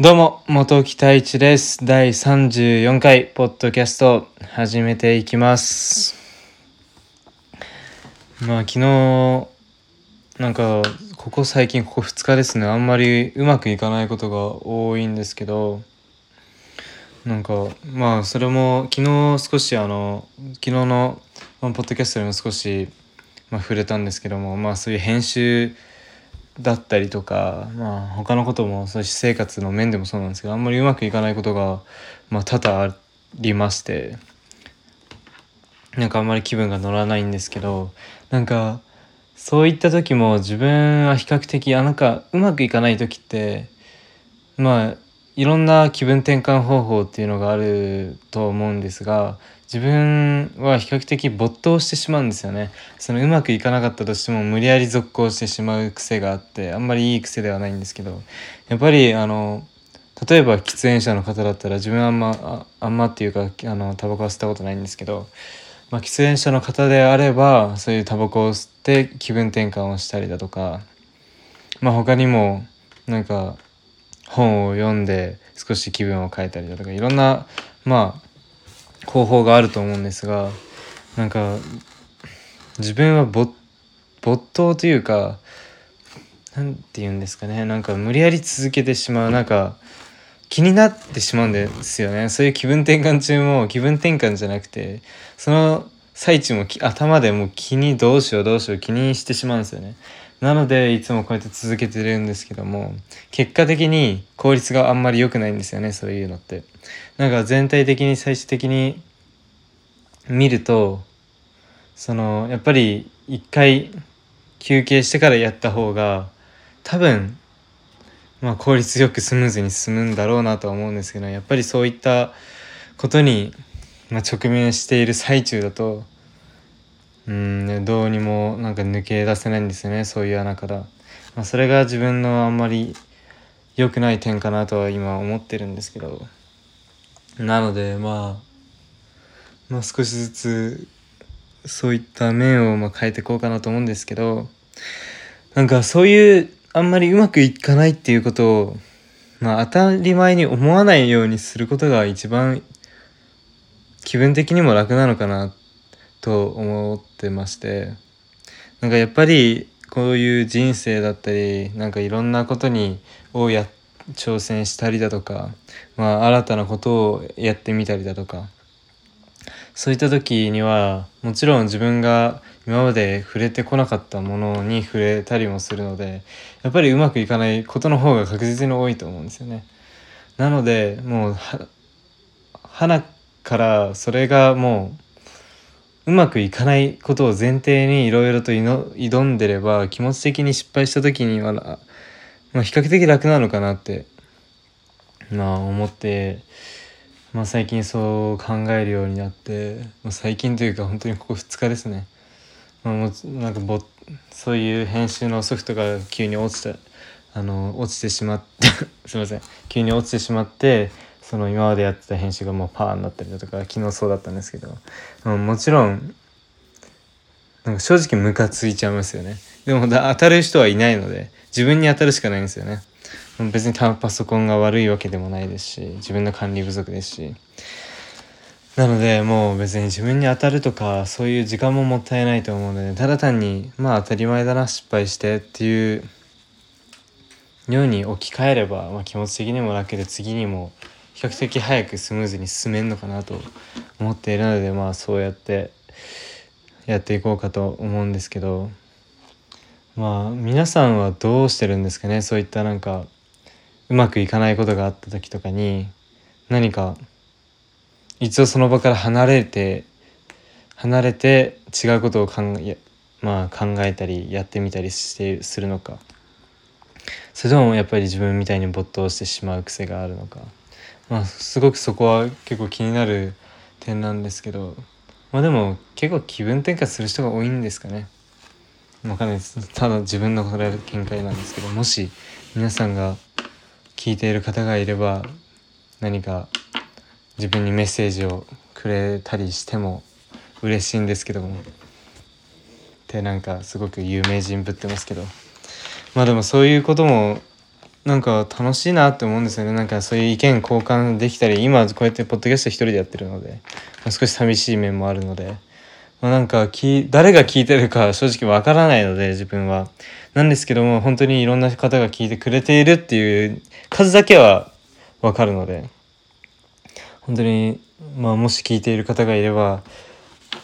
どうも、元木太一です。第34回、ポッドキャスト、始めていきます。まあ、昨日、なんか、ここ最近、ここ2日ですね、あんまりうまくいかないことが多いんですけど、なんか、まあ、それも、昨日少し、あの、昨日の、ポッドキャストでも少し、まあ、触れたんですけども、まあ、そういう編集、だったりとか、まあ、他のこともそう私生活の面でもそうなんですけどあんまりうまくいかないことが、まあ、多々ありましてなんかあんまり気分が乗らないんですけどなんかそういった時も自分は比較的あなんかうまくいかない時ってまあいろんな気分転換方法っていうのがあると思うんですが自分は比較的没頭してしまうんですよね。そのうまくいかなかったとしても無理やり続行してしまう癖があってあんまりいい癖ではないんですけどやっぱりあの例えば喫煙者の方だったら自分はあんまあんまっていうかあのタバコは吸ったことないんですけど、まあ、喫煙者の方であればそういうタバコを吸って気分転換をしたりだとかまあ他にもなんか本を読んで少し気分を変えたりだとかいろんなまあ方法があると思うんですがなんか自分は没頭というかなんて言うんですかね。なんか無理やり続けてしまうなんか気になってしまうんですよね。そういう気分転換中も気分転換じゃなくてその最中も頭でもう気にどうしようどうしよう気にしてしまうんですよね。なのでいつもこうやって続けてるんですけども結果的に効率があんまり良くないんですよねそういうのって。なんか全体的に最終的に見るとそのやっぱり一回休憩してからやった方が多分まあ効率よくスムーズに進むんだろうなとは思うんですけどやっぱりそういったことに、まあ、直面している最中だとうんどうにもなんか抜け出せないんですよねそういう穴から、まあ、それが自分のあんまり良くない点かなとは今思ってるんですけど。なのでまあまあ少しずつそういった面をまあ変えていこうかなと思うんですけどなんかそういうあんまりうまくいかないっていうことをまあ当たり前に思わないようにすることが一番気分的にも楽なのかなと思ってましてなんかやっぱりこういう人生だったりなんかいろんなことにをや挑戦したりだとか、まあ、新たなことをやってみたりだとかそういった時にはもちろん自分が今まで触れてこなかったものに触れたりもするのでやっぱりうまくいかないことの方が確実に多いと思うんですよね。なのでもうは花からそれがもううまくいかないことを前提にいろいろと挑んでれば気持ち的に失敗した時には、まあ、比較的楽なのかなってまあ思って。まあ、最近そう考えるようになって、まあ、最近というか本当にここ2日ですね、まあ、もなんかぼそういう編集のソフトが急に落ちたあの落ちてしまって すいません急に落ちてしまってその今までやってた編集がもうパーになったりだとか昨日そうだったんですけど、もちろんなんか正直ムカついちゃいますよね。でもだ当たる人はいないので自分に当たるしかないんですよね。別にパソコンが悪いわけでもないですし自分の管理不足ですし。なのでもう別に自分に当たるとかそういう時間ももったいないと思うのでただ単にまあ当たり前だな失敗してっていうように置き換えれば、まあ、気持ち的にも楽で次にも比較的早くスムーズに進めるのかなと思っているのでまあそうやってやっていこうかと思うんですけどまあ皆さんはどうしてるんですかね？そういったなんかうまくいかないことがあった時とかに何か一応その場から離れて離れて違うことを考え,、まあ、考えたりやってみたりしてするのか。それともやっぱり自分みたいに没頭してしまう癖があるのか、まあ、すごくそこは結構気になる点なんですけどまあでも結構気分転換する人が多いんですかね。わかんないですただ自分のこれは見解なんですけどもし皆さんが聞いている方がいれば何か自分にメッセージをくれたりしても嬉しいんですけどもってなんかすごく有名人ぶってますけどまあでもそういうこともなんか楽しいなって思うんですよね。なんかそういう意見交換できたり今こうやってポッドキャスト一人でやってるので、まあ、少し寂しい面もあるので、まあ、なんかき誰が聞いてるか正直わからないので自分は。なんですけども本当にいろんな方が聞いてくれているっていう数だけはわかるので。本当にまあもし聞いている方がいれば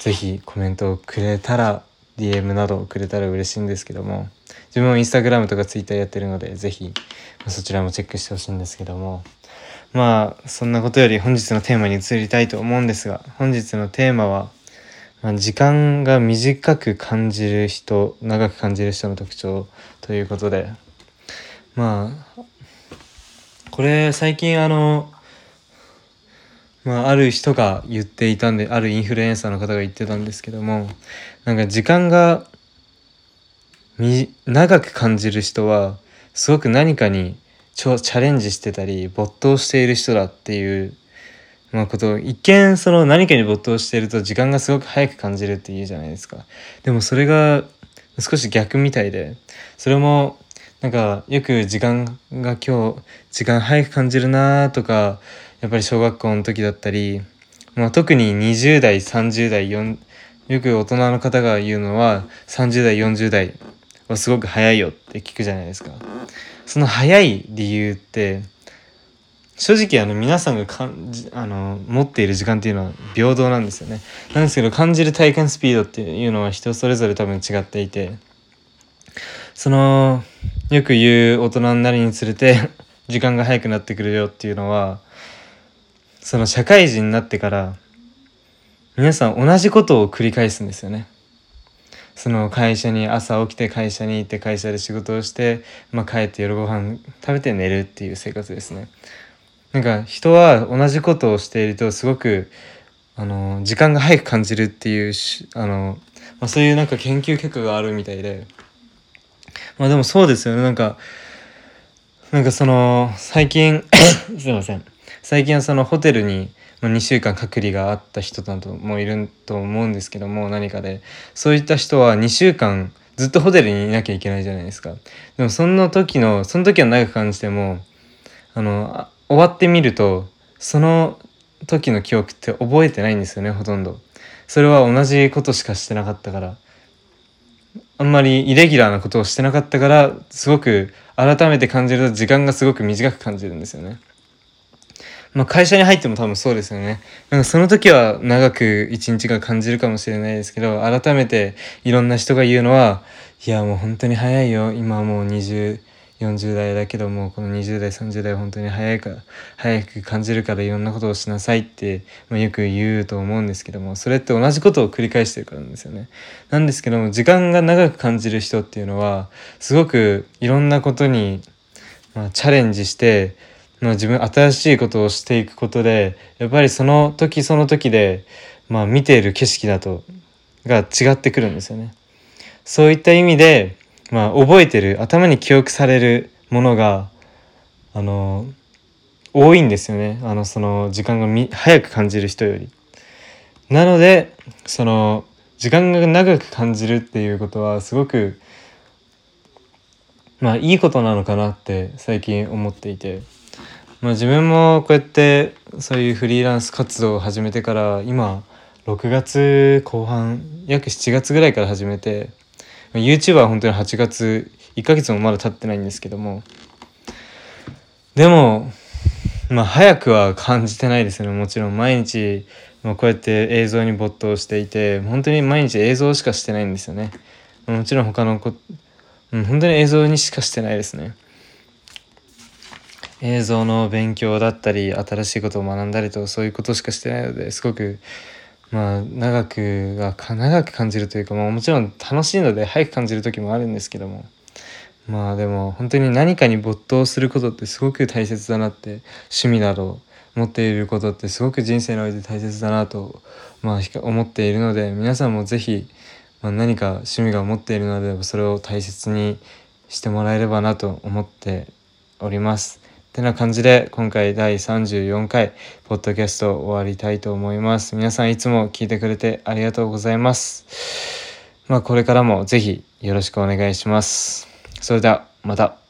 是非コメントをくれたら DM などをくれたら嬉しいんですけども。自分もインスタグラムとかツイッターやってるので是非そちらもチェックしてほしいんですけども。まあそんなことより本日のテーマに移りたいと思うんですが本日のテーマは、まあ、時間が短く感じる人長く感じる人の特徴ということで。まあこれ最近あのまあ、ある人が言っていたんであるインフルエンサーの方が言ってたんですけどもなんか時間が長く感じる人はすごく何かにチャレンジしてたり没頭している人だっていう、ことを一見その何かに没頭していると時間がすごく早く感じるっていうじゃないですか。でもそれが少し逆みたいでそれもなんかよく時間が今日時間早く感じるなとかやっぱり小学校の時だったり、まあ、特に20代30代よく大人の方が言うのは30代40代はすごく早いよって聞くじゃないですか。その早い理由って正直あの皆さんがかんあの持っている時間っていうのは平等なんですよね。なんですけど感じる体感スピードっていうのは人それぞれ多分違っていてそのよく言う大人になるにつれて 時間が早くなってくるよっていうのはその社会人になってから皆さん同じことを繰り返すんですよね。その会社に朝起きて会社に行って会社で仕事をして、まあ、帰って夜ご飯食べて寝るっていう生活ですね。なんか人は同じことをしているとすごくあの時間が早く感じるっていうあの、まあ、そういうなんか研究結果があるみたいで。まあでもそうですよね。なんかなんかその最近 すいません。最近はそのホテルに2週間隔離があった人などもいると思うんですけども何かで。そういった人は2週間ずっとホテルにいなきゃいけないじゃないですか。でもその時のその時は長く感じてもあの終わってみるとその時の記憶って覚えてないんですよねほとんど。それは同じことしかしてなかったから。あんまりイレギュラーなことをしてなかったからすごく改めて感じると時間がすごく短く感じるんですよね。まあ、会社に入っても多分そうですよね。なんかその時は長く一日が感じるかもしれないですけど、改めていろんな人が言うのは、いやもう本当に早いよ。今はもう20、40代だけども、この20代、30代本当に早いか、早く感じるからいろんなことをしなさいって、まあ、よく言うと思うんですけども、それって同じことを繰り返してるからなんですよね。なんですけども、時間が長く感じる人っていうのは、すごくいろんなことに、まあ、チャレンジして、まあ、自分新しいことをしていくことでやっぱりその時その時で、まあ、見ている景色だとが違ってくるんですよね。そういった意味で、まあ、覚えてる頭に記憶されるものがあの多いんですよねあのその時間がみ早く感じる人より。なのでその時間が長く感じるっていうことはすごくまあいいことなのかなって最近思っていて。まあ、自分もこうやってそういうフリーランス活動を始めてから今6月後半約7月ぐらいから始めて YouTube は本当に8月1ヶ月もまだ経ってないんですけどもでもまあ早くは感じてないですねもちろん。毎日、ま、こうやって映像に没頭していて本当に毎日映像しかしてないんですよね。もちろん他のこ、うん、本当に映像にしかしてないですね。映像の勉強だったり新しいことを学んだりとそういうことしかしてないのですごくまあ長くが長く感じるというか、まあ、もちろん楽しいので早く感じる時もあるんですけどもまあでも本当に何かに没頭することってすごく大切だなって趣味など持っていることってすごく人生において大切だなと、まあ、思っているので皆さんも是非、まあ、何か趣味が持っているのでそれを大切にしてもらえればなと思っております。てな感じで今回第34回ポッドキャスト終わりたいと思います。皆さんいつも聞いてくれてありがとうございます。まあこれからもぜひよろしくお願いします。それではまた。